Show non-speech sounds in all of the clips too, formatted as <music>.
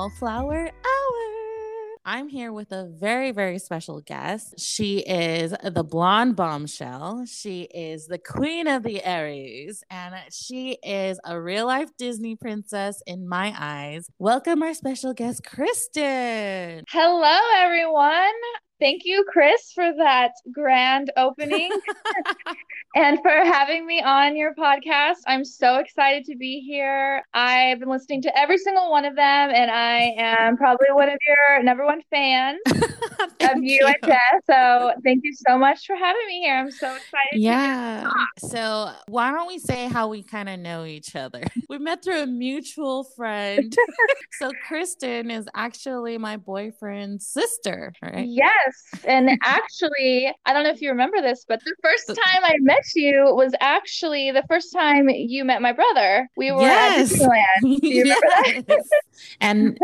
Wallflower Hour. I'm here with a very, very special guest. She is the blonde bombshell. She is the queen of the Aries, and she is a real life Disney princess in my eyes. Welcome, our special guest, Kristen. Hello, everyone. Thank you, Chris, for that grand opening <laughs> and for having me on your podcast. I'm so excited to be here. I've been listening to every single one of them, and I am probably one of your number one fans <laughs> <laughs> of you, you and Jess. So thank you so much for having me here. I'm so excited. Yeah. So why don't we say how we kind of know each other? <laughs> We met through a mutual friend. <laughs> so Kristen is actually my boyfriend's sister, right? Yes. And actually, I don't know if you remember this, but the first time I met you was actually the first time you met my brother. We were yes. at Disneyland. Do you remember yes. and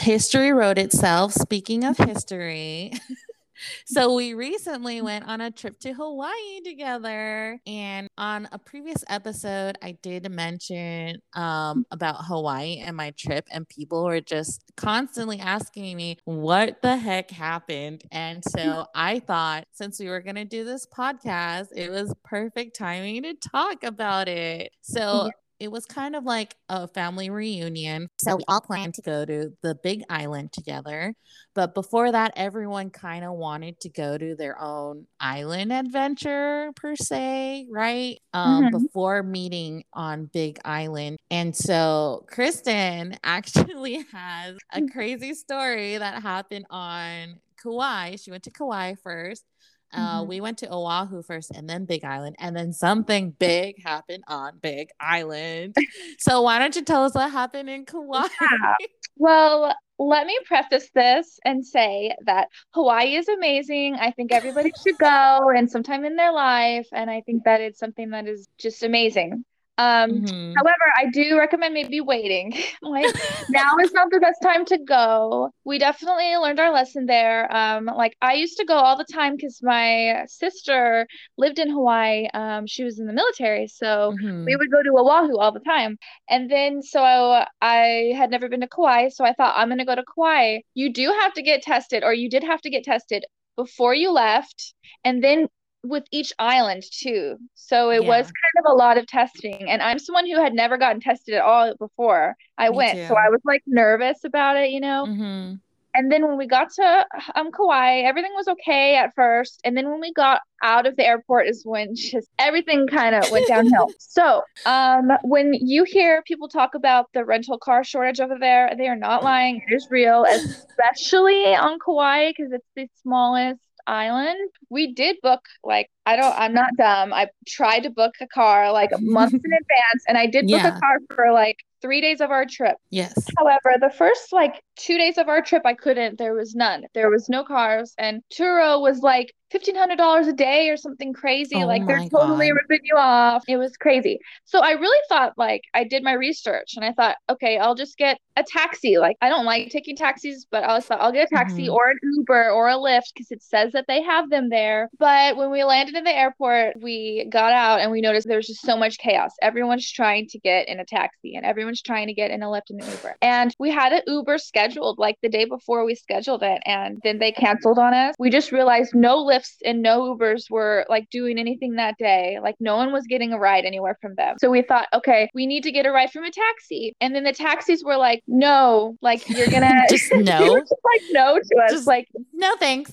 history wrote itself. Speaking of history. <laughs> so we recently went on a trip to Hawaii together. And on a previous episode, I did mention um, about Hawaii and my trip, and people were just constantly asking me what the heck happened. And so <laughs> I thought since we were going to do this podcast, it was perfect timing to talk about it. So it was kind of like a family reunion. So we all planned to go to the big island together. But before that, everyone kind of wanted to go to their own island adventure, per se, right? Um, mm-hmm. Before meeting on Big Island. And so Kristen <laughs> actually has a mm. crazy story that happened on Kauai. She went to Kauai first uh, mm-hmm. We went to Oahu first and then Big Island, and then something big happened on Big Island. so, why don't you tell us what happened in Kauai? Yeah. <laughs> Well, let me preface this and say that Hawaii is amazing. I think everybody should go and sometime in their life. And I think that it's something that is just amazing. Um, mm-hmm. However, I do recommend maybe waiting. <laughs> like now is not the best time to go. We definitely learned our lesson there. Um, like I used to go all the time because my sister lived in Hawaii. Um, she was in the military, so mm-hmm. we would go to Oahu all the time. And then so I, I had never been to Kauai, so I thought I'm gonna go to Kauai. You do have to get tested, or you did have to get tested before you left and then with each island too. So it yeah. was kind of a lot of testing. And I'm someone who had never gotten tested at all before I Me went. Too. So I was like nervous about it, you know? Mm-hmm. And then when we got to um, Kauai, everything was okay at first. And then when we got out of the airport is when just everything kind of went downhill. <laughs> so um, when you hear people talk about the rental car shortage over there, they are not lying. It is real, especially on Kauai because it's the smallest island, we did book like I don't I'm not dumb. I tried to book a car like a month in <laughs> advance and I did book yeah. a car for like three days of our trip. Yes. However, the first like two days of our trip, I couldn't. There was none. There was no cars, and Turo was like fifteen hundred dollars a day or something crazy. Oh like they're totally God. ripping you off. It was crazy. So I really thought like I did my research and I thought, okay, I'll just get a taxi. Like I don't like taking taxis, but I thought I'll get a taxi mm-hmm. or an Uber or a Lyft because it says that they have them there. But when we landed in the airport, we got out and we noticed there was just so much chaos. Everyone's trying to get in a taxi and everyone's trying to get in a Lyft and an Uber. And we had an Uber scheduled like the day before we scheduled it, and then they canceled on us. We just realized no Lyfts and no Ubers were like doing anything that day. Like no one was getting a ride anywhere from them. So we thought, okay, we need to get a ride from a taxi. And then the taxis were like, no, like you're gonna <laughs> just no, just <laughs> like no to us, just, like no thanks.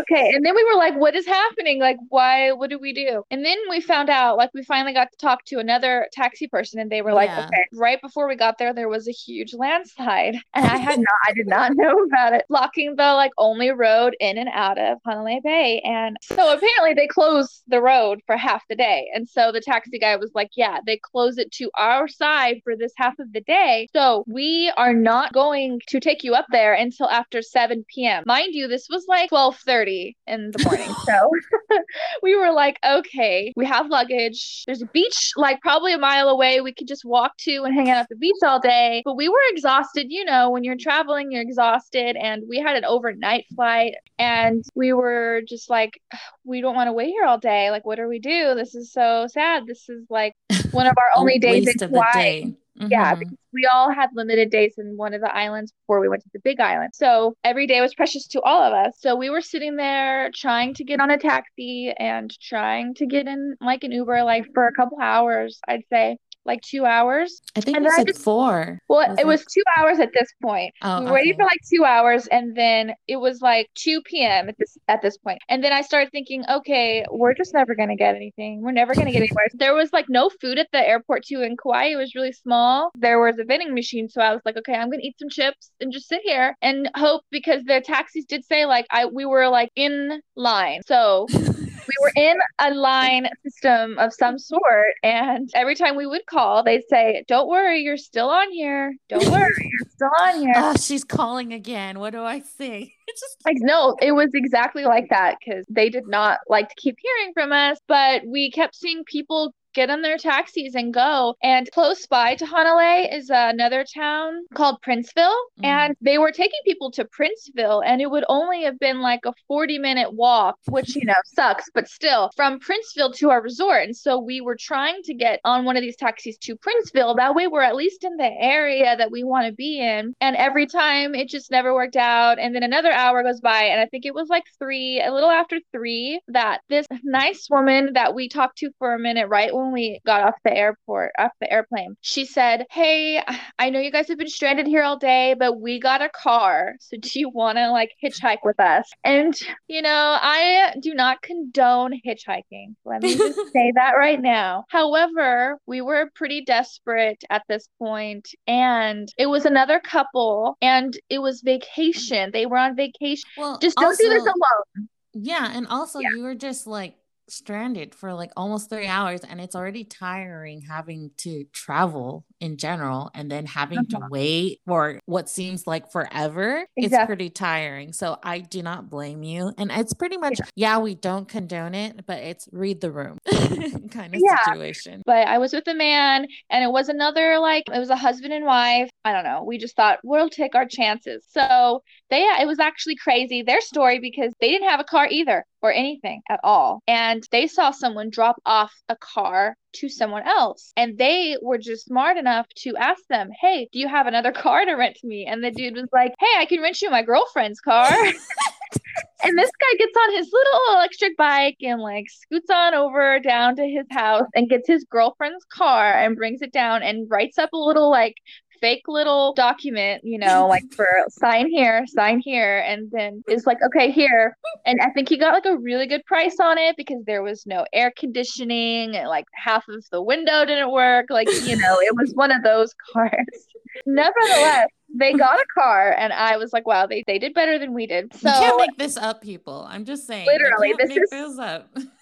Okay, and then we were like, what is happening? Like why? What do we do? And then we found out, like we finally got to talk to another taxi person, and they were like, yeah. okay, right before we got there, there was a huge landslide, <laughs> and I <laughs> had not, I did not know about it, blocking the like only road in and out of Hanalei Bay. And so apparently they closed the road for half the day. And so the taxi guy was like, yeah, they close it to our side for this half of the day. So we are not going to take you up there until after 7 p.m. Mind you, this was like 12:30 in the morning. so <laughs> we were like, okay, we have luggage. There's a beach like probably a mile away. We could just walk to and hang out at the beach all day. But we were exhausted, you know, when you're traveling, you're exhausted. And we had an overnight flight and we were just like, we don't want to wait here all day. Like, what do we do? This is so sad. This is like one of our <laughs> only days in Kauai. Mm-hmm. Yeah, because we all had limited days in one of the islands before we went to the big island. So every day was precious to all of us. So we were sitting there trying to get on a taxi and trying to get in like an Uber like for a couple hours, I'd say like two hours. I think and you said just, four. Well, was it, was two hours at this point. Oh, we were okay. waiting for like two hours, and then it was like two p.m. at this at this point. And then I started thinking, okay, we're just never gonna get anything. We're never gonna get anywhere. <laughs> there was like no food at the airport too in Kauai. It was really small. There was a vending machine, so I was like, okay, I'm gonna eat some chips and just sit here and hope because the taxis did say like I we were like in line. So <laughs> we were in a line system of some sort, and every time we would call, they'd say, "Don't worry, you're still on here. Don't worry, you're still on here." Oh, she's calling again. What do I say? <laughs> It's just like no, it was exactly like that because they did not like to keep hearing from us, but we kept seeing people get in their taxis and go. And close by to Hanalei is another town called Princeville. Mm-hmm. And they were taking people to Princeville, and it would only have been like a 40 minute walk, which, you know, sucks, but still from Princeville to our resort. And so we were trying to get on one of these taxis to Princeville. That way we're at least in the area that we want to be in. And every time it just never worked out. And then another hour goes by, and I think it was like three, a little after three, that this nice woman that we talked to for a minute, right when we got off the airport, off the airplane, she said, Hey, I know you guys have been stranded here all day, but we got a car. So do you want to like hitchhike with us? And, you know, I do not condone hitchhiking. Let me just <laughs> say that right now. However, we were pretty desperate at this point, and it was another couple, and it was vacation. They were on vacation. Well, just don't also, do this alone. Yeah. And also, yeah. you were just like, stranded for like almost three hours and it's already tiring having to travel in general and then having uh-huh. to wait for what seems like forever exactly. it's pretty tiring so i do not blame you and it's pretty much yeah, yeah we don't condone it but it's read the room <laughs> kind of yeah. situation but i was with a man and it was another like it was a husband and wife i don't know we just thought we'll take our chances so they it was actually crazy their story because they didn't have a car either or anything at all and they saw someone drop off a car to someone else. And they were just smart enough to ask them, Hey, do you have another <laughs> car to rent to me? And the dude was like, Hey, I can rent you my girlfriend's car. <laughs> and this guy gets on his little electric bike and like scoots on over down to his house and gets his girlfriend's car and brings it down and writes up a little like fake little document, you know, like <laughs> for sign here, sign here, and then it's like, okay, here. And I think he got like a really good price on it because there was no air conditioning, and like half of the window didn't work. Like, you know, it was one of those <laughs> cars. Nevertheless, they got a car and I was like, wow, they, they did better than we did. So you can't make this up, people. I'm just saying. Literally, this is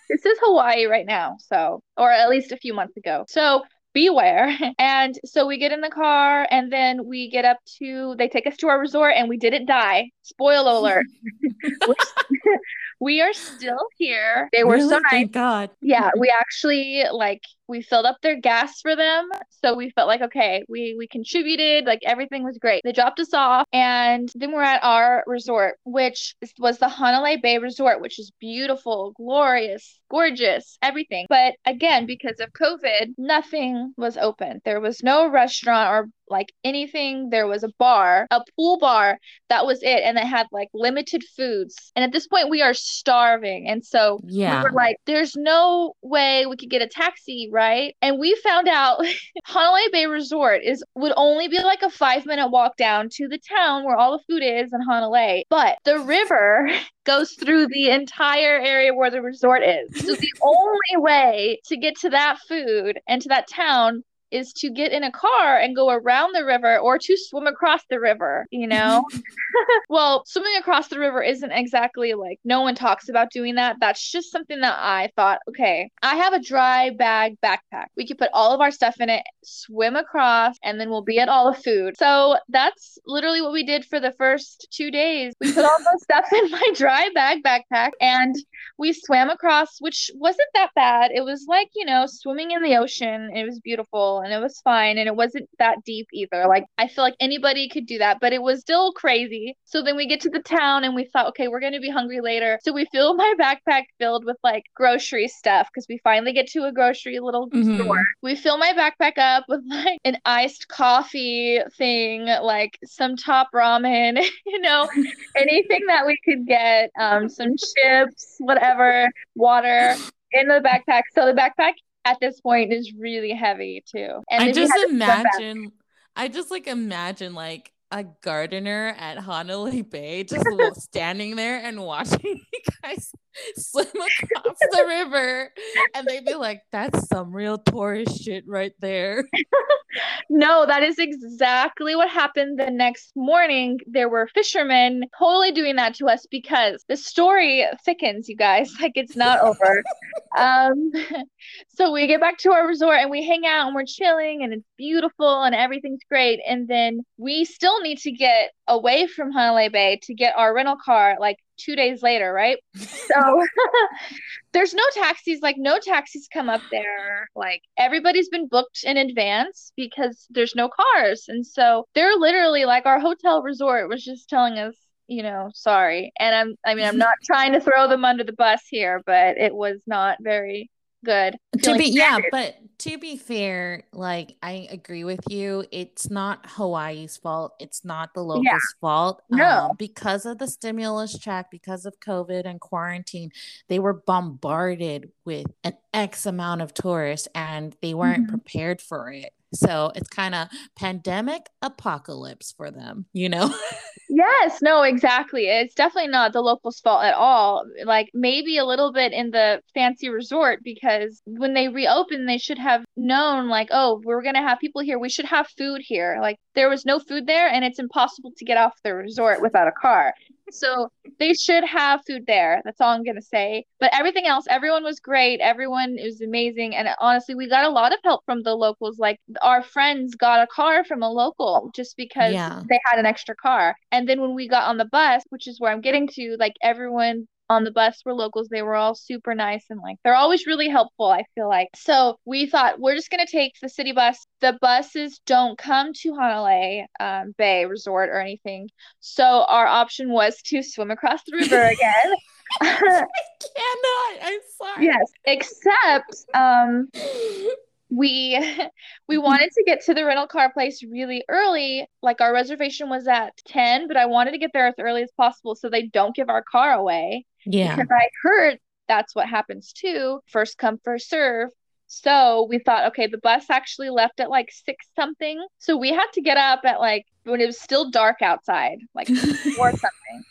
this is Hawaii right now. So or at least a few months ago. So beware. <laughs> And so we get in the car and then we get up to, they take us to our resort and we didn't die. Spoil <laughs> alert. <laughs> we are still here. They were really? so nice. Thank God. Yeah, we actually like we filled up their gas for them so we felt like okay we we contributed like everything was great they dropped us off and then we're at our resort which was the hanalei bay resort which is beautiful glorious gorgeous everything but again because of covid nothing was open there was no restaurant or like anything. There was a bar, a pool bar. That was it. And it had like limited foods. And at this point, we are starving. And so yeah. we were like, there's no way we could get a taxi, right? And we found out <laughs> Hanalei Bay Resort is would only be like a five minute walk down to the town where all the food is in Hanalei. But the river <laughs> goes through the entire area where the resort is. So the <laughs> only way to get to that food and to that town is to get in a car and go around the river or to swim across the river, you <laughs> know? <laughs> well, swimming across the river isn't exactly like no one talks about doing that. That's just something that I thought, okay, I have a dry bag backpack. We could put all of our stuff in it, swim across, and then we'll be at all the food. So that's literally what we did for the first two days. We put all the stuff <laughs> in my dry bag backpack and we swam across, which wasn't that bad. It was like, you know, swimming in the ocean. It was beautiful and it was fine and it wasn't that deep either. Like I feel like anybody could do that, but it was still crazy. So then we get to the town and we thought, okay, we're gonna be hungry later. So we fill my <laughs> backpack filled with like grocery stuff because we finally get to a grocery little mm-hmm. store. We fill my backpack up with <laughs> like an iced coffee thing, like some top ramen, <laughs> you know, anything that we could get, um, some chips, whatever, water in the backpack. So the backpack at this point is really heavy too. And I just imagine, I just like imagine like a gardener at Honolulu Bay just <laughs> standing there and watching <laughs> guys swim across the river and they'd be like that's some real tourist shit right there. <laughs> No that is exactly what happened the next morning. There were fishermen totally doing that to us because the story thickens you guys <laughs> like it's not over. Um so we get back to our resort and we hang out and we're chilling and it's beautiful and everything's great. And then we still need to get away from Honolulu Bay to get our rental car like two days later, right? <laughs> So <laughs> there's no taxis, like no taxis come up there. Like everybody's been booked in advance because there's no cars. And so they're literally like our hotel resort was just telling us, you know, sorry. And I'm I mean, I'm not trying to throw them under the bus here, but it was not very good. To be yeah, but to be fair, like I agree with you. It's not Hawaii's fault. It's not the locals' yeah. fault. No, um, because of the stimulus check, because of COVID and quarantine, they were bombarded with an X amount of tourists, and they weren't mm-hmm. prepared for it. So it's kind of pandemic apocalypse for them, you know? <laughs> yes, no, exactly. It's definitely not the locals' fault at all. Like maybe a little bit in the fancy resort because when they reopened, they should have known, like, oh, we're going to have people here. We should have food here. Like there was no food there and it's impossible to get off the resort without a car. So they should have food there. That's all I'm gonna say. But everything else, everyone was great. Everyone was amazing. And honestly, we got a lot of help from the locals. Like our friends got a car from a local just because yeah. they had an extra car. And then when we got on the bus, which is where I'm getting to, like everyone on the bus were locals. They were all super nice and like they're always really helpful, I feel like. So we thought we're just gonna take the city bus. The buses don't come to Honolulu um, Bay Resort or anything. So our option was to swim across the river <laughs> again. I cannot. I'm sorry. Yes, except um <laughs> we <laughs> we wanted to get to the rental car place really early like our reservation was at 10 but i wanted to get there as early as possible so they don't give our car away yeah. Because I heard that's what happens too. First come, first serve. So we thought, okay, the bus actually left at like six something. So we had to get up at like when it was still dark outside, like <laughs> four something,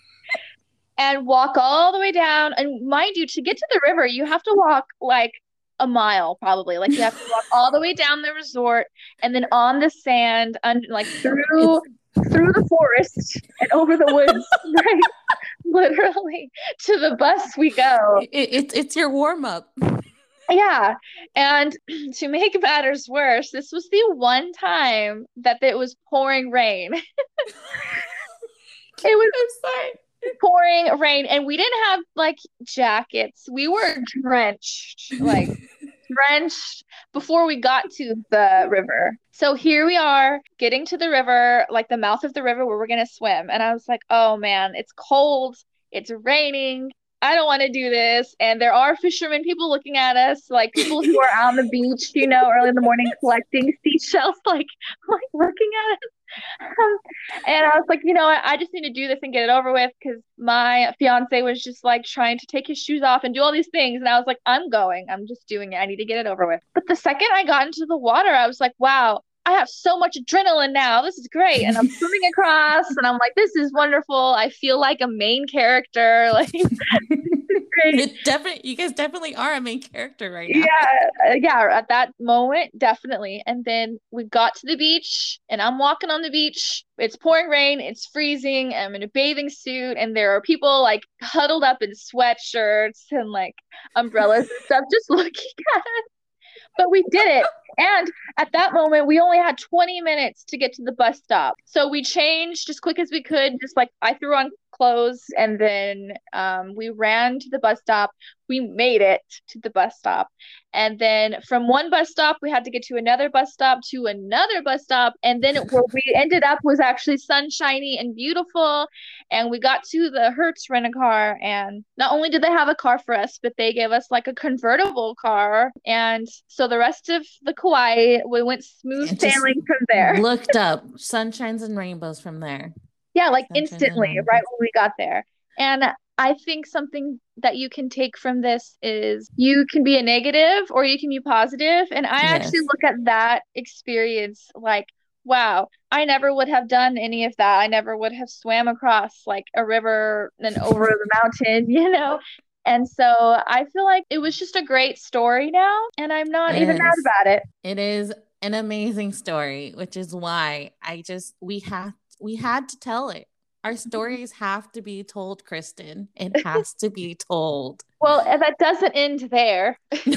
and walk all the way down. And mind you, to get to the river, you have to walk like a mile probably. Like you have to walk <laughs> all the way down the resort and then on the sand, and like through through the forest and over the woods, <laughs> right? Literally to the bus we go. It, it, it's your warm up. Yeah. And <clears throat> to make matters worse, this was the one time that it was pouring rain. <laughs> it was pouring rain and we didn't have like jackets. We were drenched. Like <laughs> drenched before we got to the river. So here we are getting to the river, like the mouth of the river where we're going to swim. And I was like, oh man, it's cold. It's raining. I don't want to do this. And there are fishermen, people looking at us, like people who are on the beach, you know, early in the morning collecting <laughs> seashells, like, like looking at us. <laughs> And I was like, you know what? I just need to do this and get it over with because my fiance was just like trying to take his shoes off and do all these things. And I was like, I'm going. I'm just doing it. I need to get it over with. But the second I got into the water, I was like, wow, I have so much adrenaline now. This is great. And I'm swimming <laughs> across and I'm like, this is wonderful. I feel like a main character. <laughs> Like it definitely you guys definitely are a main character right now. Yeah. Uh, yeah. At that moment, definitely. And then we got to the beach and I'm walking on the beach. It's pouring rain, it's freezing. I'm in a bathing suit, and there are people like huddled up in sweatshirts and like umbrellas and stuff, just <laughs> looking at us but we did it. And at that moment, we only had 20 minutes to get to the bus stop. So we changed as quick as we could. Just like I threw on closed. And then um, we ran to the bus stop. We made it to the bus stop. And then from one bus stop, we had to get to another bus stop, to another bus stop. And then <laughs> where we ended up was actually sunshiny and beautiful. And we got to the Hertz rent a car. And not only did they have a car for us, but they gave us like a convertible car. And so the rest of the Kauai, we went smooth sailing from there. Looked up sunshines and rainbows from there. Yeah, like instantly, right when we got there. And I think something that you can take from this is you can be a negative or you can be positive. And I yes. actually look at that experience like, wow, I never would have done any of that. I never would have swam across like a river and <laughs> over the mountain, <laughs> you know? And so I feel like it was just a great story now. And I'm not even mad about it. It is an amazing story, which is why I just, we have we had to tell it. Our mm-hmm. stories have to be told, Kristen. It has to be <laughs> told. Well, that doesn't end there. <laughs> no.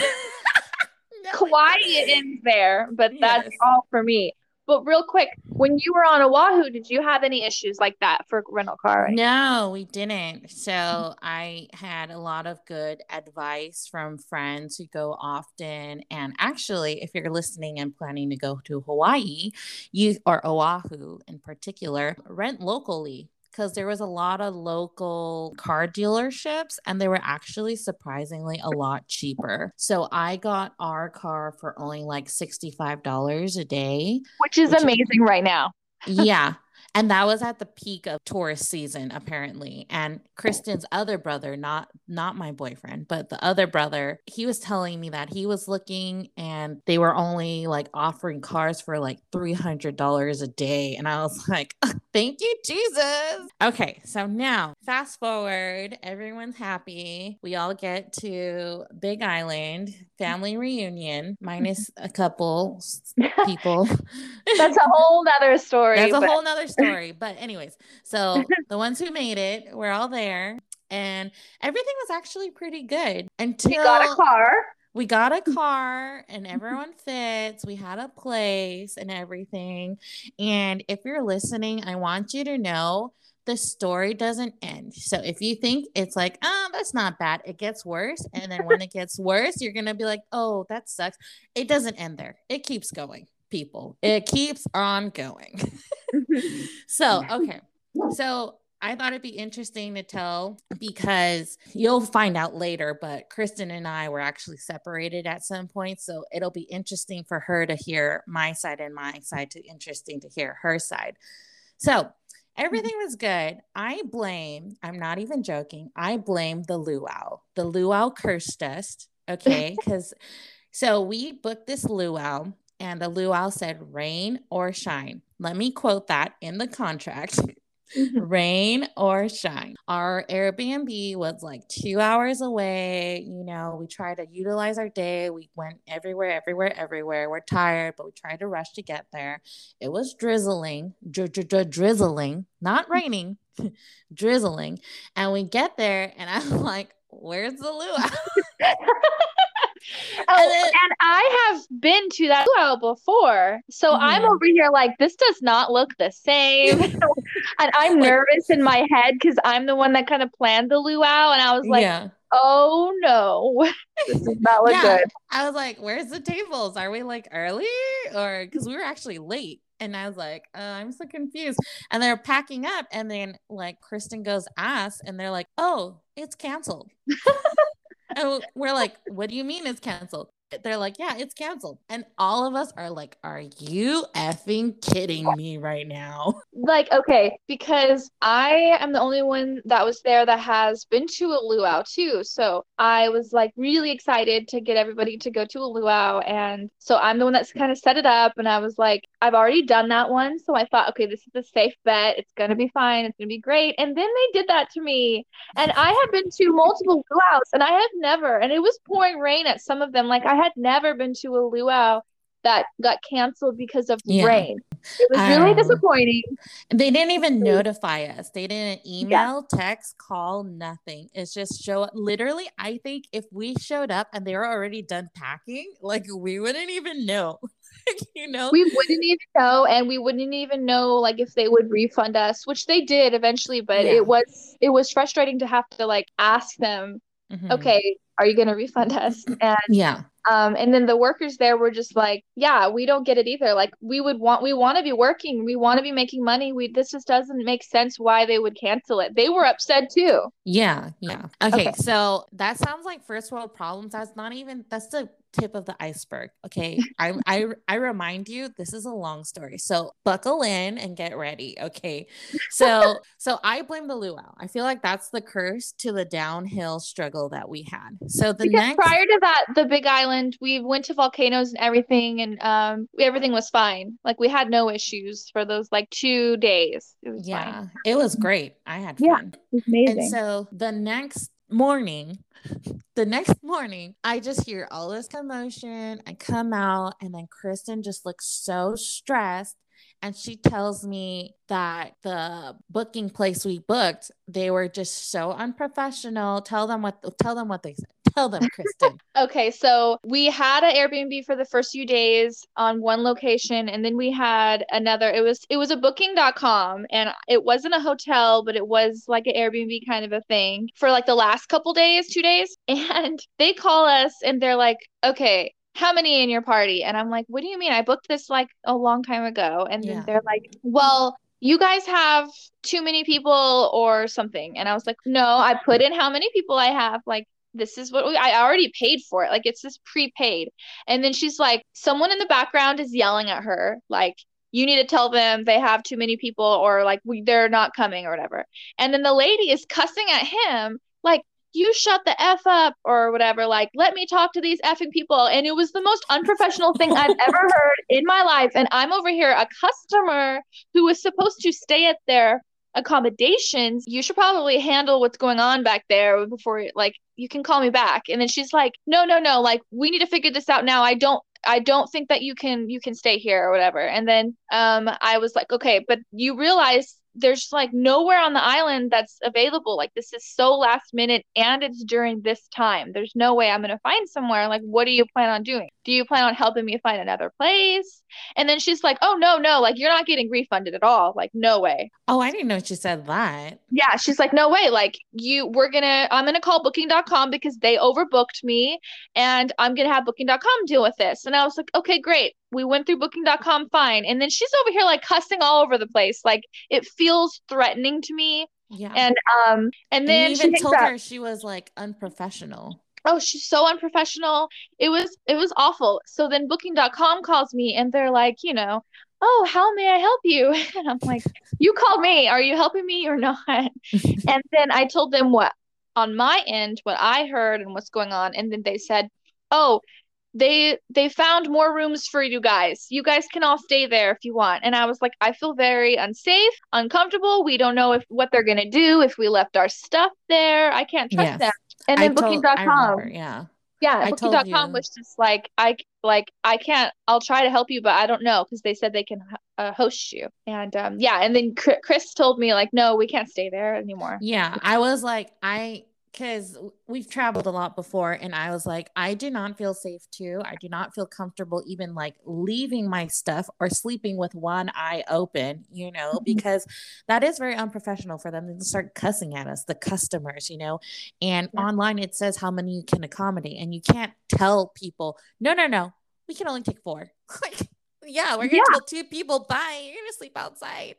Kauai ends there, but that's yes. all for me. But real quick, when you were on Oahu, did you have any issues like that for rental car? Right? No, we didn't. So I had a lot of good advice from friends who go often. And actually, if you're listening and planning to go to Hawaii, you or Oahu in particular, rent locally because there was a lot of local car dealerships and they were actually surprisingly a lot cheaper. So I got our car for only like $65 a day, which is which amazing right now. yeah. And that was at the peak of tourist season apparently. And kristen's other brother not not my boyfriend but the other brother he was telling me that he was looking and they were only like offering cars for like $300 a day. And i was like <laughs> thank you jesus. Okay so now fast forward everyone's happy. We all get to big island family reunion minus a couple people. <laughs> That's a whole nother story that's a whole nother story. But anyways, so <laughs> the ones who made it, we're all there, and everything was actually pretty good until we got a car. We got a car and <laughs> mm-hmm. everyone fits. We had a place and everything. And if you're listening, I want you to know the story doesn't end. So if you think it's like, oh, that's not bad, it gets worse. And then when it gets worse, you're going to be like, oh, that sucks. It doesn't end there, it keeps going people. It keeps on going. Mm-hmm. <laughs> so, okay. So, I thought it'd be interesting to tell because you'll find out later, but Kristen and I were actually separated at some point. So it'll be interesting for her to hear my side and my side to interesting to hear her side. So everything was good. I blame, I'm not even joking, I blame the luau. The luau cursed us. Okay. <laughs> Because so we booked this luau and the luau said rain or shine. Let me quote that in the contract. Mm-hmm. <laughs> rain or shine. Our Airbnb was like two hours away. You know, we tried to utilize our day. We went everywhere, everywhere, everywhere. We're tired, but we tried to rush to get there. It was drizzling, drizzling, not mm-hmm. raining, <laughs> drizzling. And we get there, and I'm like, where's the luau? <laughs> <laughs> Oh, and, then, and, I have been to that luau before. So mm-hmm. I'm over here like, this does not look the same. <laughs> and I'm nervous in my head because I'm the one that kind of planned the luau. And I was like, yeah. oh no, <laughs> this does not look yeah. good. I was like, where's the tables? Are we like early? Or because we were actually late. And I was like, uh, I'm so confused. And they're packing up. And then, like, Kristen goes, ask, and they're like, oh, it's canceled and we're like, what do you mean it's canceled? They're like, yeah, it's canceled. And all of us are like, are you effing kidding me right now? <laughs> Like, okay, because I am the only one that was there that has been to a luau too. So I was like really excited to get everybody to go to a luau. And so I'm the one that's kind of set it up. And I was like, I've already done that one. So I thought, okay, this is a safe bet. It's going to be fine. It's going to be great. And then they did that to me. And I have been to multiple luau's and I have never, and it was pouring rain at some of them. Like I had never been to a luau that got canceled because of yeah. rain. It was really um, disappointing. They didn't even notify us. They didn't email, yeah. text, call, nothing. It's just show up. Literally, I think if we showed up and they were already done packing, like we wouldn't even know. <laughs> you know, we wouldn't even know, and we wouldn't even know like if they would refund us, which they did eventually. But Yeah. it was it was frustrating to have to like ask them, Mhm. okay, are you going to refund us? <laughs> And Yeah. um, and then the workers there were just like, yeah, we don't get it either. Like we would want, we want to be working, we want to be making money. We this just doesn't make sense why they would cancel it. They were upset too. Yeah, yeah. Okay, Okay. so that sounds like first world problems. That's not even that's the tip of the iceberg. Okay. <laughs> I I I remind you, this is a long story. So buckle in and get ready. Okay. So <laughs> so I blame the luau. I feel like that's the curse to the downhill struggle that we had. So the Because next prior to that, the Big Island, we went to volcanoes and everything, and um, everything was fine. Like we had no issues for those like two days. It was fine. yeah, it was great. I had Yeah. fun. Was amazing. And so the next morning, <laughs> the next morning, I just hear all this commotion. I come out, and then Kristen just looks so stressed. And she tells me that the booking place we booked, they were just so unprofessional. Tell them what tell them what they said. Tell them, <laughs> Kristen. Okay, so we had an Airbnb for the first few days on one location and then we had another it was it was a booking.com and it wasn't a hotel but it was like an Airbnb kind of a thing for like the last couple days, 2 days <laughs> and they call us and they're like, "Okay, how many in your party?" And I'm like, "What do you mean? I booked this like a long time ago." And then Yeah. they're like, "Well, you guys have too many people or something." And I was like, "No, I put in how many people I have like this is what we, I already paid for it. Like it's this prepaid. And then she's like, someone in the background is yelling at her, like, you need to tell them they have too many people or like we, they're not coming or whatever. And then the lady is cussing at him, like, you shut the F up or whatever. Like, let me talk to these effing people. And it was the most unprofessional thing I've <laughs> ever heard in my life. And I'm over here, a customer who was supposed to stay at their accommodations you should probably handle what's going on back there before like you can call me back and then she's like no no no like we need to figure this out now i don't i don't think that you can you can stay here or whatever and then um i was like okay but you realize there's like nowhere on the island that's available. Like this is so last minute and it's during this time. There's no way i'm going to find somewhere. Like what do you plan on doing do you plan on helping me find another place and then she's like oh no no like you're not getting refunded at all like no way Oh, I didn't know she said that. yeah, she's like, no way. Like, you, we're gonna, I'm gonna call booking.com because they overbooked me and I'm gonna have booking.com deal with this. And I was like, okay, great. We went through booking.com fine. And then she's over here like cussing all over the place. Like, it feels threatening to me. Yeah. And, um, and And then you even told up. her she was like unprofessional. Oh she's so unprofessional. It was it was awful. So then booking.com calls me and they're like you know oh how may i help you? <laughs> And i'm like you called me. Are you helping me or not? <laughs> And then i told them what on my end what i heard and what's going on. And then they said oh they they found more rooms for you guys. You guys can all stay there if you want. And i was like i feel very unsafe uncomfortable. We don't know if what they're going to do if we left our stuff there. I can't trust Yes. them and then booking.com yeah. yeah, booking.com was just like I like I can't I'll try to help you but I don't know because they said they can uh, host you. And um yeah, and then Chris told me like no, we can't stay there anymore. Yeah, I was like, I because we've traveled a lot before, and I was like, I do not feel safe too. I do not feel comfortable even like leaving my stuff or sleeping with one eye open, you know, Mhm. because that is very unprofessional for them to start cussing at us, the customers, you know. And Yeah. online it says how many you can accommodate, and you can't tell people, no, no, no, we can only take four. <laughs> like, yeah, we're gonna Yeah. tell two people, bye, you're gonna sleep outside.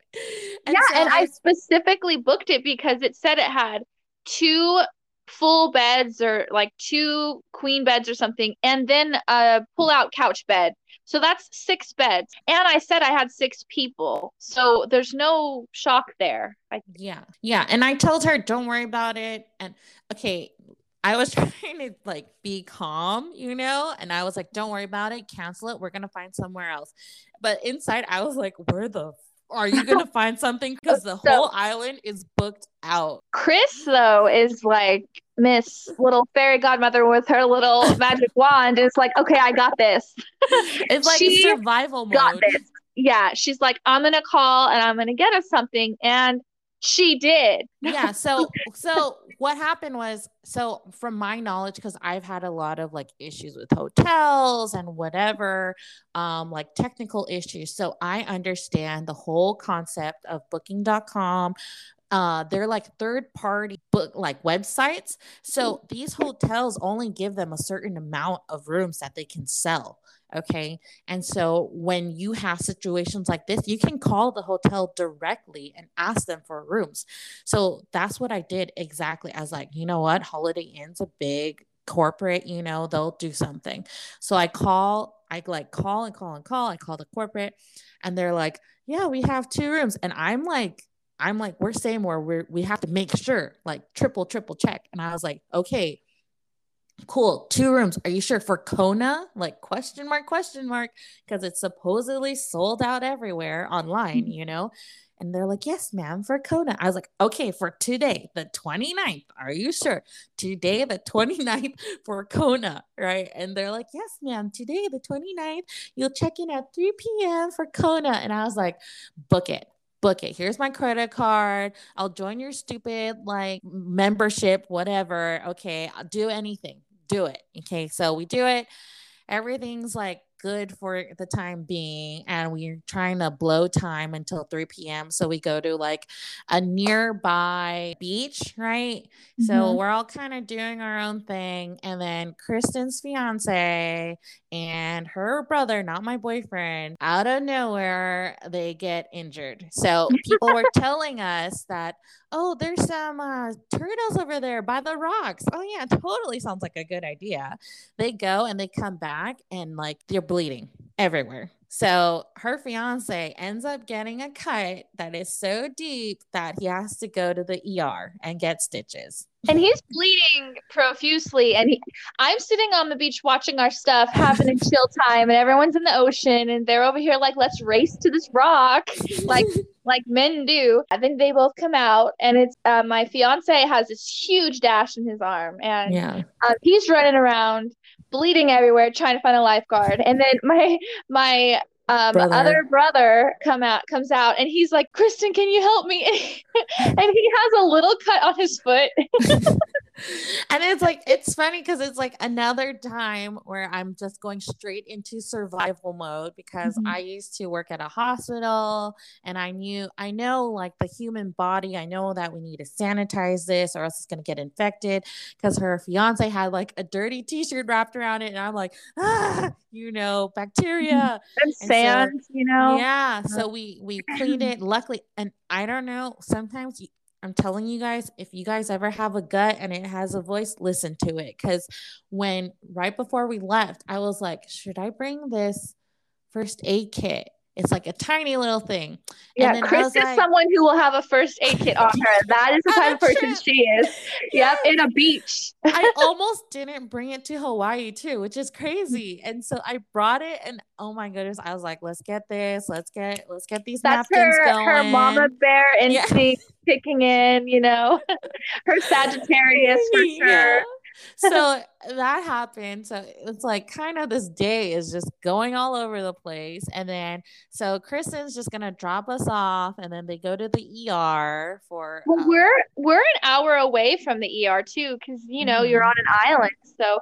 And yeah, so and I specifically booked it because it said it had two full beds or like two queen beds or something and then a pull out couch bed. So that's six beds. And I said I had six people. So there's no shock there. I Yeah. Yeah. And I told her, don't worry about it. And okay, I was <laughs> trying to like be calm, you know, and I was like, don't worry about it, cancel it. We're gonna find somewhere else. But inside, I was like, where the are you gonna find something? Because the So- whole island is booked out. Chris though is like Miss little fairy godmother with her little <laughs> magic wand is like, okay, I got this. It's like She survival got mode. this. Yeah, she's like, I'm gonna call and I'm gonna get us something, and she did. yeah so <laughs> so what happened was so from my knowledge because i've had a lot of like issues with hotels and whatever um like technical issues so i understand the whole concept of booking.com uh they're like third party book like websites so these hotels only give them a certain amount of rooms that they can sell okay? And so when you have situations like this you can call the hotel directly and ask them for rooms. So that's what i did exactly. I was like you know what? Holiday inn's a big corporate you know they'll do something. So i call i like call and call and call. I call the corporate and they're like yeah we have two rooms. And i'm like I'm like, we're saying where we're we have to make sure, like triple, triple check. And I was like, okay, cool, two rooms. Are you sure for Kona? Like question mark, question mark, because it's supposedly sold out everywhere online, mm-hmm. you know? And they're like, yes, ma'am, for Kona. I was like, okay, for today, the 29th. Are you sure? Today, the 29th <laughs> for Kona, right? And they're like, yes, ma'am, today, the 29th, you'll check in at 3 p.m. for Kona. And I was like, book it book it. Here's my credit card. I'll join your stupid like membership, whatever. Okay, I'll do anything. Do it. Okay, so we do it. Everything's like good for the time being and we're trying to blow time until 3 p.m so we go to like a nearby beach right mm-hmm. so we're all kind of doing our own thing and then kristen's fiance and her brother not my boyfriend out of nowhere they get injured so people were <laughs> telling us that oh there's some uh, turtles over there by the rocks oh yeah totally sounds like a good idea they go and they come back and like they're bleeding everywhere. So her fiance ends up getting a cut that is so deep that he has to go to the ER and get stitches. And he's bleeding profusely. And he, I'm sitting on the beach watching our stuff, having a chill time, and everyone's in the ocean, and they're over here like, let's race to this rock, like <laughs> like men do. I think they both come out, and it's uh, my fiance has this huge dash in his arm, and yeah. uh, he's running around bleeding everywhere trying to find a lifeguard. And then my my um, brother. other brother come out comes out and he's like, Kristen, can you help me? <laughs> and he has a little cut on his foot. <laughs> and it's like it's funny because it's like another time where I'm just going straight into survival mode because mm-hmm. I used to work at a hospital and I knew I know like the human body. I know that we need to sanitize this or else it's gonna get infected because her fiance had like a dirty t-shirt wrapped around it, and I'm like, ah, you know, bacteria and, and sand, so, you know. Yeah. So we we cleaned <clears throat> it. Luckily, and I don't know, sometimes you I'm telling you guys, if you guys ever have a gut and it has a voice, listen to it. Because when right before we left, I was like, should I bring this first aid kit? It's like a tiny little thing. Yeah, Chris is like, someone who will have a first aid kit on her. <laughs> That is the type of person she is. Yep, in a beach. I <laughs> almost didn't bring it to Hawaii too, which is crazy. And so I brought it, and oh my goodness, I was like, let's get this, let's get, let's get these That's napkins her, going. Her mama bear instinct yeah. kicking in, you know, <laughs> her Sagittarius for sure. Yeah so <laughs> that happened. So it's like kind of this day is just going all over the place. And then so Kristen's just gonna drop us off and then they go to the ER for Well, um, we're we're an hour away from the ER too, because you know, mm-hmm. you're on an island. So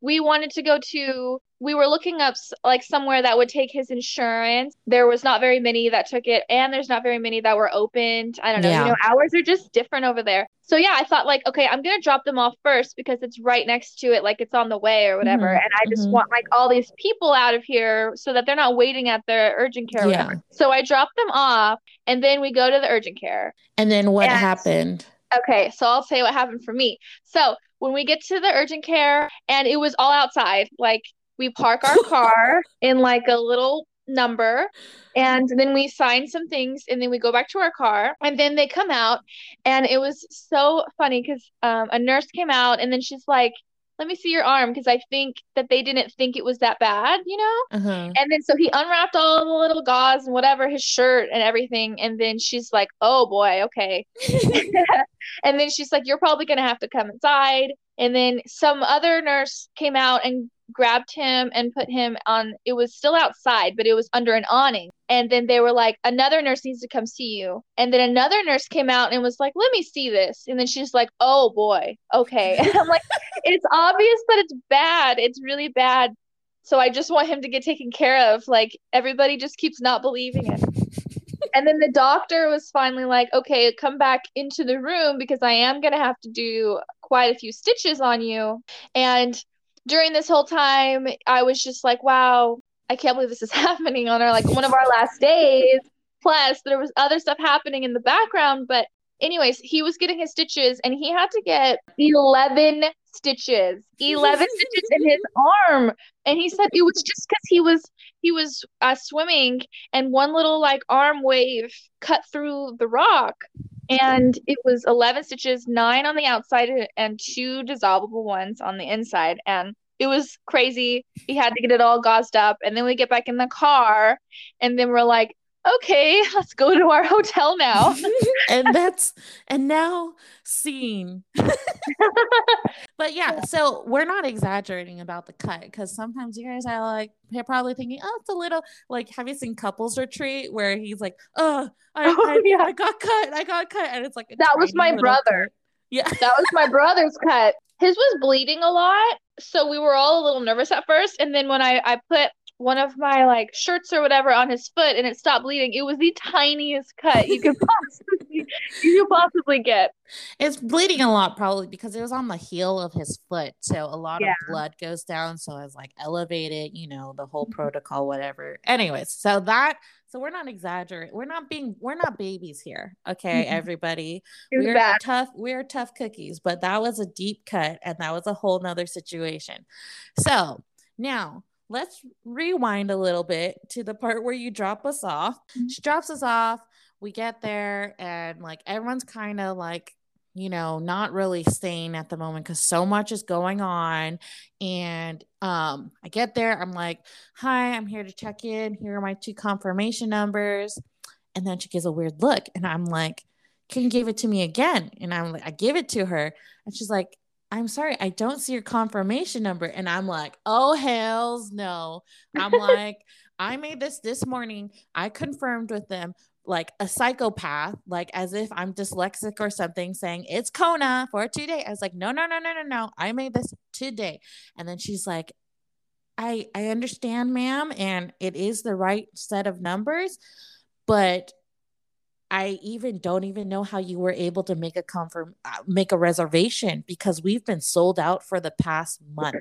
we wanted to go to we were looking up like somewhere that would take his insurance. There was not very many that took it, and there's not very many that were opened. I don't know. Yeah. You know, hours are just different over there. So yeah, I thought like, okay, I'm gonna drop them off first because it's right next to it, like it's on the way or whatever. Mm-hmm. And I just mm-hmm. want like all these people out of here so that they're not waiting at the urgent care. Yeah. So I dropped them off, and then we go to the urgent care. And then what and, happened? Okay, so I'll say what happened for me. So when we get to the urgent care, and it was all outside, like we park our <laughs> car in like a little number and then we sign some things and then we go back to our car and then they come out and it was so funny because um, a nurse came out and then she's like let me see your arm because I think that they didn't think it was that bad, you know? Uh-huh. And then so he unwrapped all the little gauze and whatever, his shirt and everything. And then she's like, oh boy, okay. <laughs> <laughs> and then she's like, you're probably going to have to come inside. And then some other nurse came out and grabbed him and put him on it was still outside but it was under an awning. And then they were like another nurse needs to come see you. And then another nurse came out and was like let me see this. And then she's like oh boy. Okay. And <laughs> i'm like it's obvious that it's bad. It's really bad. So i just want him to get taken care of. Like everybody just keeps not believing it. And then the doctor was finally like okay come back into the room because i am going to have to do quite a few stitches on you. And during this whole time, I was just like, wow, I can't believe this is <laughs> happening on our like one of our last days. Plus, there was other stuff happening in the background. But, anyways, he was getting his stitches and he had to get 11 stitches, 11 <laughs> stitches in his arm. And he said it was just because he was he was uh, swimming and one little like arm wave cut through the rock. And it was 11 stitches nine on the outside and two dissolvable ones on the inside. And it was crazy. He had to get it all gauzed up. And then we get back in the car and then we're like okay, let's go to our <laughs> hotel now. <laughs> and that's and now scene. <laughs> but yeah, so we're not exaggerating about the cut because sometimes you guys are like you're probably thinking, oh, it's a little like have you seen couples retreat where he's like, oh, I, oh, I, yeah. I got cut, I got cut, and it's like that was my brother. Cut. Yeah, that was my brother's cut. His was bleeding a lot, so we were all a little nervous at first. And then when I I put one of my like shirts or whatever on his foot and it stopped bleeding. It was the tiniest cut you could <laughs> possibly you could possibly get. It's bleeding a lot probably because it was on the heel of his foot. So a lot yeah. of blood goes down. So I was like elevated, you know, the whole mm-hmm. protocol, whatever. Anyways, so that so we're not exaggerating. We're not being we're not babies here. Okay, mm-hmm. everybody. We're bad. tough, we're tough cookies, but that was a deep cut and that was a whole nother situation. So now let's rewind a little bit to the part where you drop us off. Mm-hmm. She drops us off. We get there, and like everyone's kind of like, you know, not really staying at the moment because so much is going on. And um, I get there, I'm like, hi, I'm here to check in. Here are my two confirmation numbers. And then she gives a weird look, and I'm like, can you give it to me again? And I'm like, I give it to her, and she's like, I'm sorry, I don't see your confirmation number. And I'm like, oh, hells no. I'm <laughs> like, I made this this morning. I confirmed with them like a psychopath, like as if I'm dyslexic or something, saying it's Kona for today. I was like, no, no, no, no, no, no. I made this today. And then she's like, I I understand, ma'am, and it is the right set of numbers, but I even don't even know how you were able to make a confirm uh, make a reservation because we've been sold out for the past month.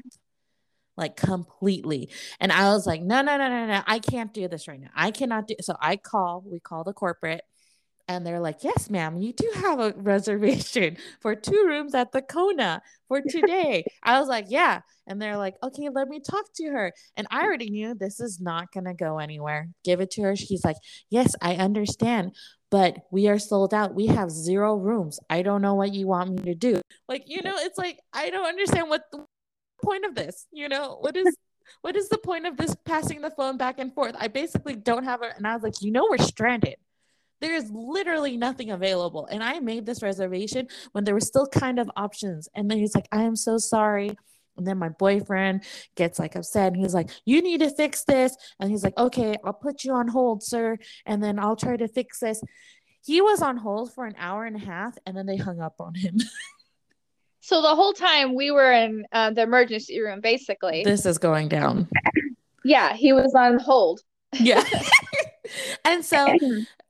Like completely. And I was like, no, no, no, no, no. I can't do this right now. I cannot do so I call, we call the corporate and they're like, Yes, ma'am, you do have a <laughs> reservation for two rooms at the Kona for today. <laughs> I was like, Yeah. And they're like, Okay, let me talk to her. And I already knew this is not going to go anywhere. Give it to her. She's like, Yes, I understand but we are sold out. We have zero rooms. I don't know what you want me to do. Like, you know, it's like I don't understand what the point of this. You know, what is what is the point of this passing the phone back and forth? I basically don't have it. And I was like, you know, we're stranded. There is literally nothing available. And I made this reservation when there were still kind of options. And then he's like, I am so sorry. And then my boyfriend gets like upset and he's like, You need to fix this. And he's like, Okay, I'll put you on hold, sir. And then I'll try to fix this. He was on hold for an hour and a half and then they hung up on him. <laughs> so the whole time we were in uh, the emergency room, basically. This is going down. yeah, he was on hold. Yeah. <laughs> and so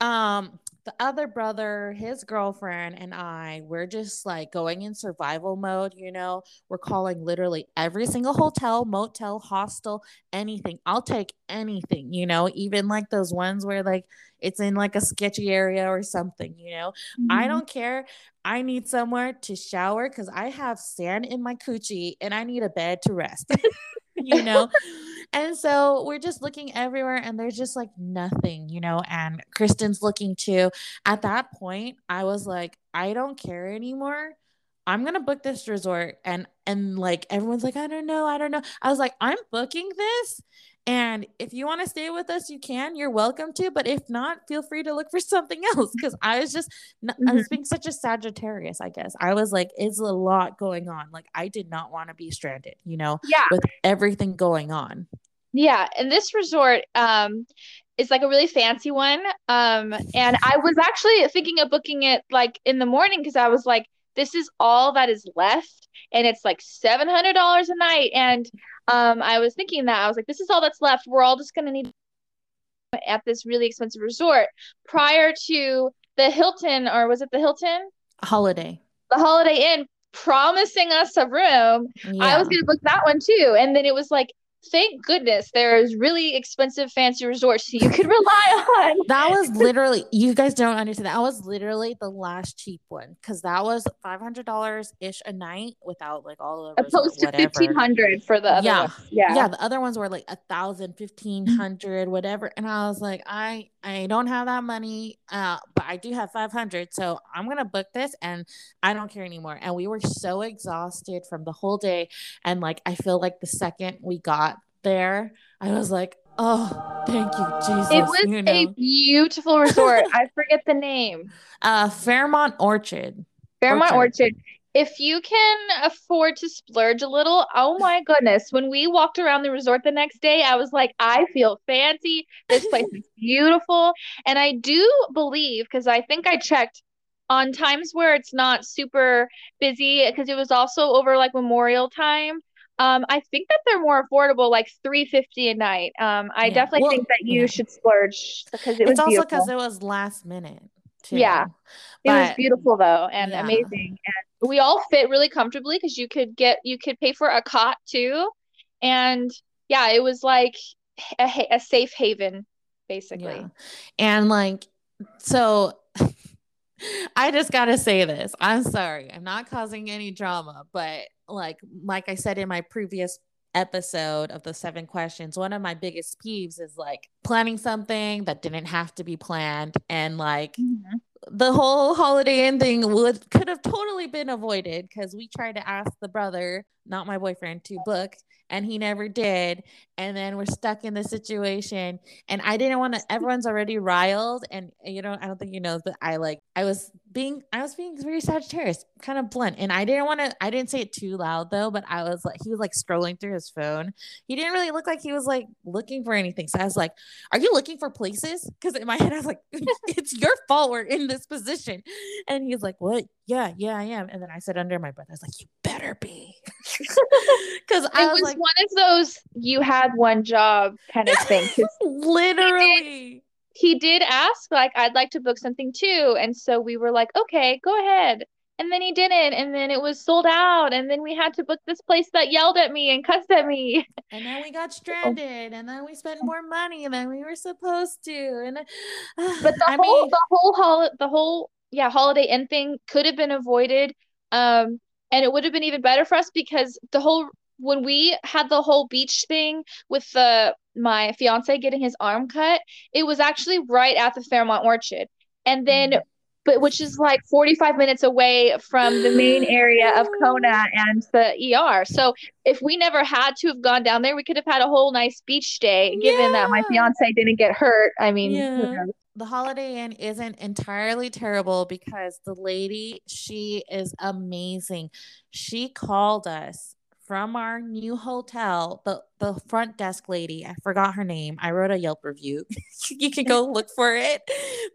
um the other brother, his girlfriend, and I, we're just like going in survival mode. You know, we're calling literally every single hotel, motel, hostel, anything. I'll take anything, you know, even like those ones where like it's in like a sketchy area or something, you know. Mm-hmm. I don't care. I need somewhere to shower because I have sand in my coochie and I need a bed to rest. <laughs> you know? <laughs> <laughs> and so we're just looking everywhere and there's just like nothing, you know? And Kristen's looking too. At that point, I was like, I don't care anymore. I'm gonna book this resort and and like everyone's like, I don't know, I don't know. I was like, I'm booking this And if you want to stay with us, you can. You're welcome to. But if not, feel free to look for <laughs> something else. Because I was just, mm-hmm. I was mm-hmm. being such a Sagittarius, I guess. I was like, it's a lot going on. Like, I did not want to be stranded, you know, yeah. with everything going on. Yeah. And this resort, um, is like a really fancy one. Um, and I was actually thinking of booking it like in the morning because I was like, this is all that is left and it's like $700 a night and um i was thinking that i was like this is all that's left. We're all just going to need at this really expensive resort. Prior to the hilton or was it the hilton? Holiday. The holiday inn promising us a room. Yeah. i was going to book that one too. And then it was like thank goodness there's really expensive fancy resorts you could rely on. <laughs> That was literally you guys don't understand. That was literally the last cheap one because that was five hundred dollars ish a night without like all of the opposed to fifteen hundred for the other yeah yeah yeah the other ones were like a thousand fifteen hundred whatever and I was like I I don't have that money uh but I do have five hundred so I'm gonna book this and I don't care anymore and we were so exhausted from the whole day and like I feel like the second we got there, I was like, oh, thank you, Jesus. It was you know. a beautiful resort. I forget the name. <laughs> Uh, Fairmont Orchid. Fairmont Orchid. Orchid. If you can afford to splurge a little, oh my goodness. When we walked around the resort the next day, I was like, I feel fancy. This place is beautiful. And I do believe, because I think I checked on times where it's not super busy, because it was also over like Memorial time um, I think that they're more affordable, like three fifty a night. Um, I yeah. definitely well, think that you yeah. should splurge because it was. It's also because it was last minute. Too. Yeah, but, it was beautiful though and yeah. amazing, and we all fit really comfortably because you could get you could pay for a cot too, and yeah, it was like a, a safe haven basically. And like so. <laughs> I just got to say this. I'm sorry. I'm not causing any drama, but like like I said in my previous episode of the seven questions, one of my biggest peeves is like planning something that didn't have to be planned and like mm-hmm. the whole holiday inn thing would could have totally been avoided because we tried to ask the brother, not my boyfriend, to book and he never did. And then we're stuck in the situation. And I didn't want to, everyone's already riled. And you know, I don't think you know, but I like, I was being, I was being very Sagittarius, kind of blunt. And I didn't want to, I didn't say it too loud though, but I was like, he was like scrolling through his phone. He didn't really look like he was like looking for anything. So I was like, are you looking for places? Because in my head, I was like, <laughs> it's your fault we're in this position. And he's like, what? Yeah, yeah, I am. And then I said under my breath, I was like, you better be. <laughs> <laughs> Because I was, was like, one of those you had one job kind of thing. <laughs> Literally. He did, he did ask, like, I'd like to book something too. And so we were like, okay, go ahead. And then he didn't. And then it was sold out. And then we had to book this place that yelled at me and cussed at me. And then we got <laughs> stranded. And then we spent more money than we were supposed to. And uh, <sighs> but the I whole mean, the whole hol- the whole yeah, holiday inn thing could have been avoided. Um and it would have been even better for us because the whole when we had the whole beach thing with the my fiance getting his arm cut, it was actually right at the Fairmont Orchid. And then mm. but which is like 45 minutes away from the main area of <gasps> Kona and the ER. So if we never had to have gone down there, we could have had a whole nice beach day given yeah. that my fiance didn't get hurt. I mean, yeah the Holiday Inn isn't entirely terrible because the lady, she is amazing. She called us from our new hotel, the, the front desk lady, I forgot her name. I wrote a Yelp review. <laughs> you can go look for it.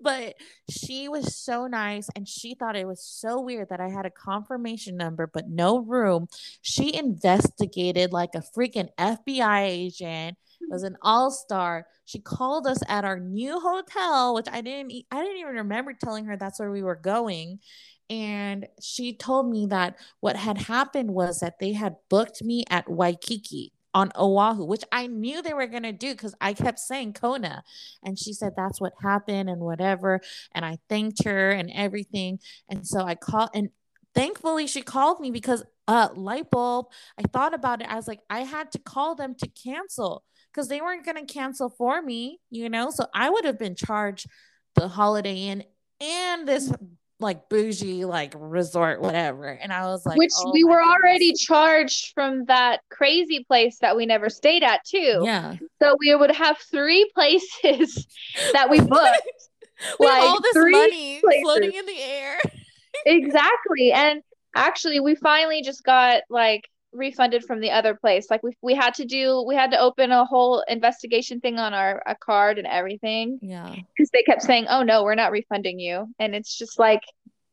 But she was so nice and she thought it was so weird that I had a confirmation number but no room. She investigated like a freaking FBI agent was an all-star. She called us at our new hotel, which I didn't I didn't even remember telling her that's where we were going. And she told me that what had happened was that they had booked me at Waikiki on Oahu, which I knew they were going to do because I kept saying Kona. And she said that's what happened and whatever. And I thanked her and everything. And so I called, and thankfully she called me because uh light bulb i thought about it i was like i had to call them to cancel because they weren't going to cancel for me, you know? So I would have been charged the Holiday Inn and this like bougie like resort whatever and i was like which oh we were goodness. already charged from that crazy place that we never stayed at too yeah so we would have three <laughs> places that we booked <laughs> we like, all this three money places. floating in the air <laughs> exactly and actually we finally just got like refunded from the other place like we, we had to do we had to open a whole investigation thing on our a card and everything yeah because they kept saying oh no we're not refunding you and it's just like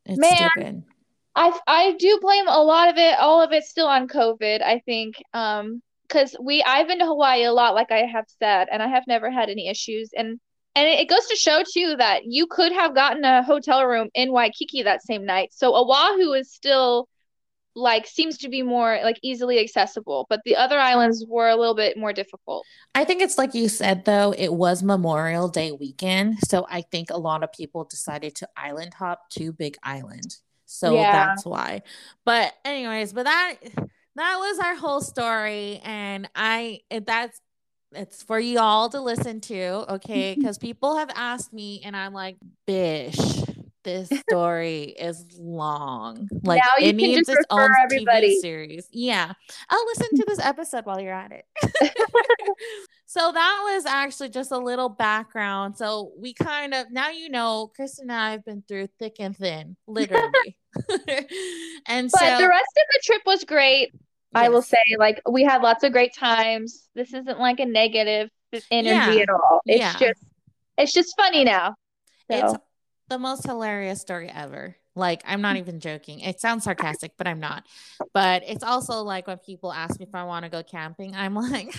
it's Man. stupid I I do blame a lot of it, all of it still on COVID, I think. Um, because we I've been to Hawaii a lot, like I have said, and I have never had any issues. And and it goes to show too that you could have gotten a hotel room in Waikiki that same night. So Oahu is still like seems to be more like easily accessible, but the other islands were a little bit more difficult. I think it's like you said, though, it was Memorial Day weekend. So I think a lot of people decided to island hop to Big Island. So Yeah. that's why. But, anyways, but that that was our whole story. And I, it- that's, it's for you all to listen to, okay? <laughs> Because people have asked me, and I'm like, bish, this story is long. Like, Now it needs its own everybody. TV series. Yeah. I'll listen to this episode while you're at it. <laughs> <laughs> so that was actually just a little background. So we kind of now you know, Kristen and I have been through thick and thin, literally. <laughs> and so. But so the rest of the trip was great. I will say, like, we had lots of great times. This isn't like a negative energy Yeah. at all. It's Yeah. just, it's just funny now. it's So, the most hilarious story ever. Like, I'm not mm. even joking. It sounds sarcastic, but I'm not. But it's also like when people ask me if I want to go camping, I'm <laughs> like,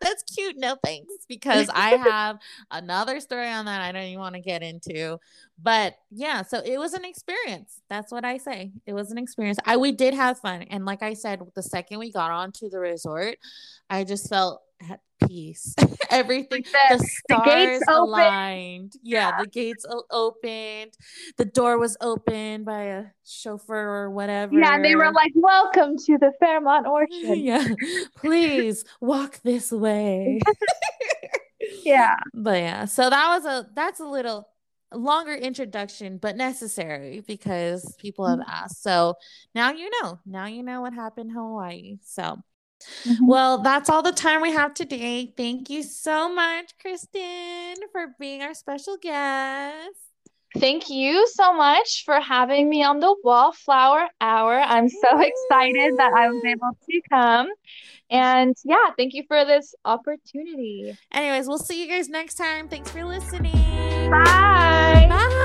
that's cute. No thanks. Because I <laughs> have another story on that I don't even want to get into. But yeah, so it was an experience. That's what I say. It was an experience. I we did have fun. And like I said, the second we got onto the resort, I just felt at peace. <laughs> Everything the, the the stars gates open. aligned. Yeah, the gates opened. The door was opened by a chauffeur or whatever. yeah, they were like, "Welcome to the Fairmont Orchid." <laughs> yeah, please walk this way. <laughs> Yeah, but yeah, so that was a that's a little longer introduction, but necessary because people have mm-hmm. asked. So now you know. Now you know what happened in Hawaii. So Mm-hmm. well, that's all the time we have today. Thank you so much, Kristen, for being our special guest. Thank you so much for having me on the Wallflower Hour. I'm so excited that I was able to come. And yeah, thank you for this opportunity. Anyways, we'll see you guys next time. Thanks for listening. Bye. Bye.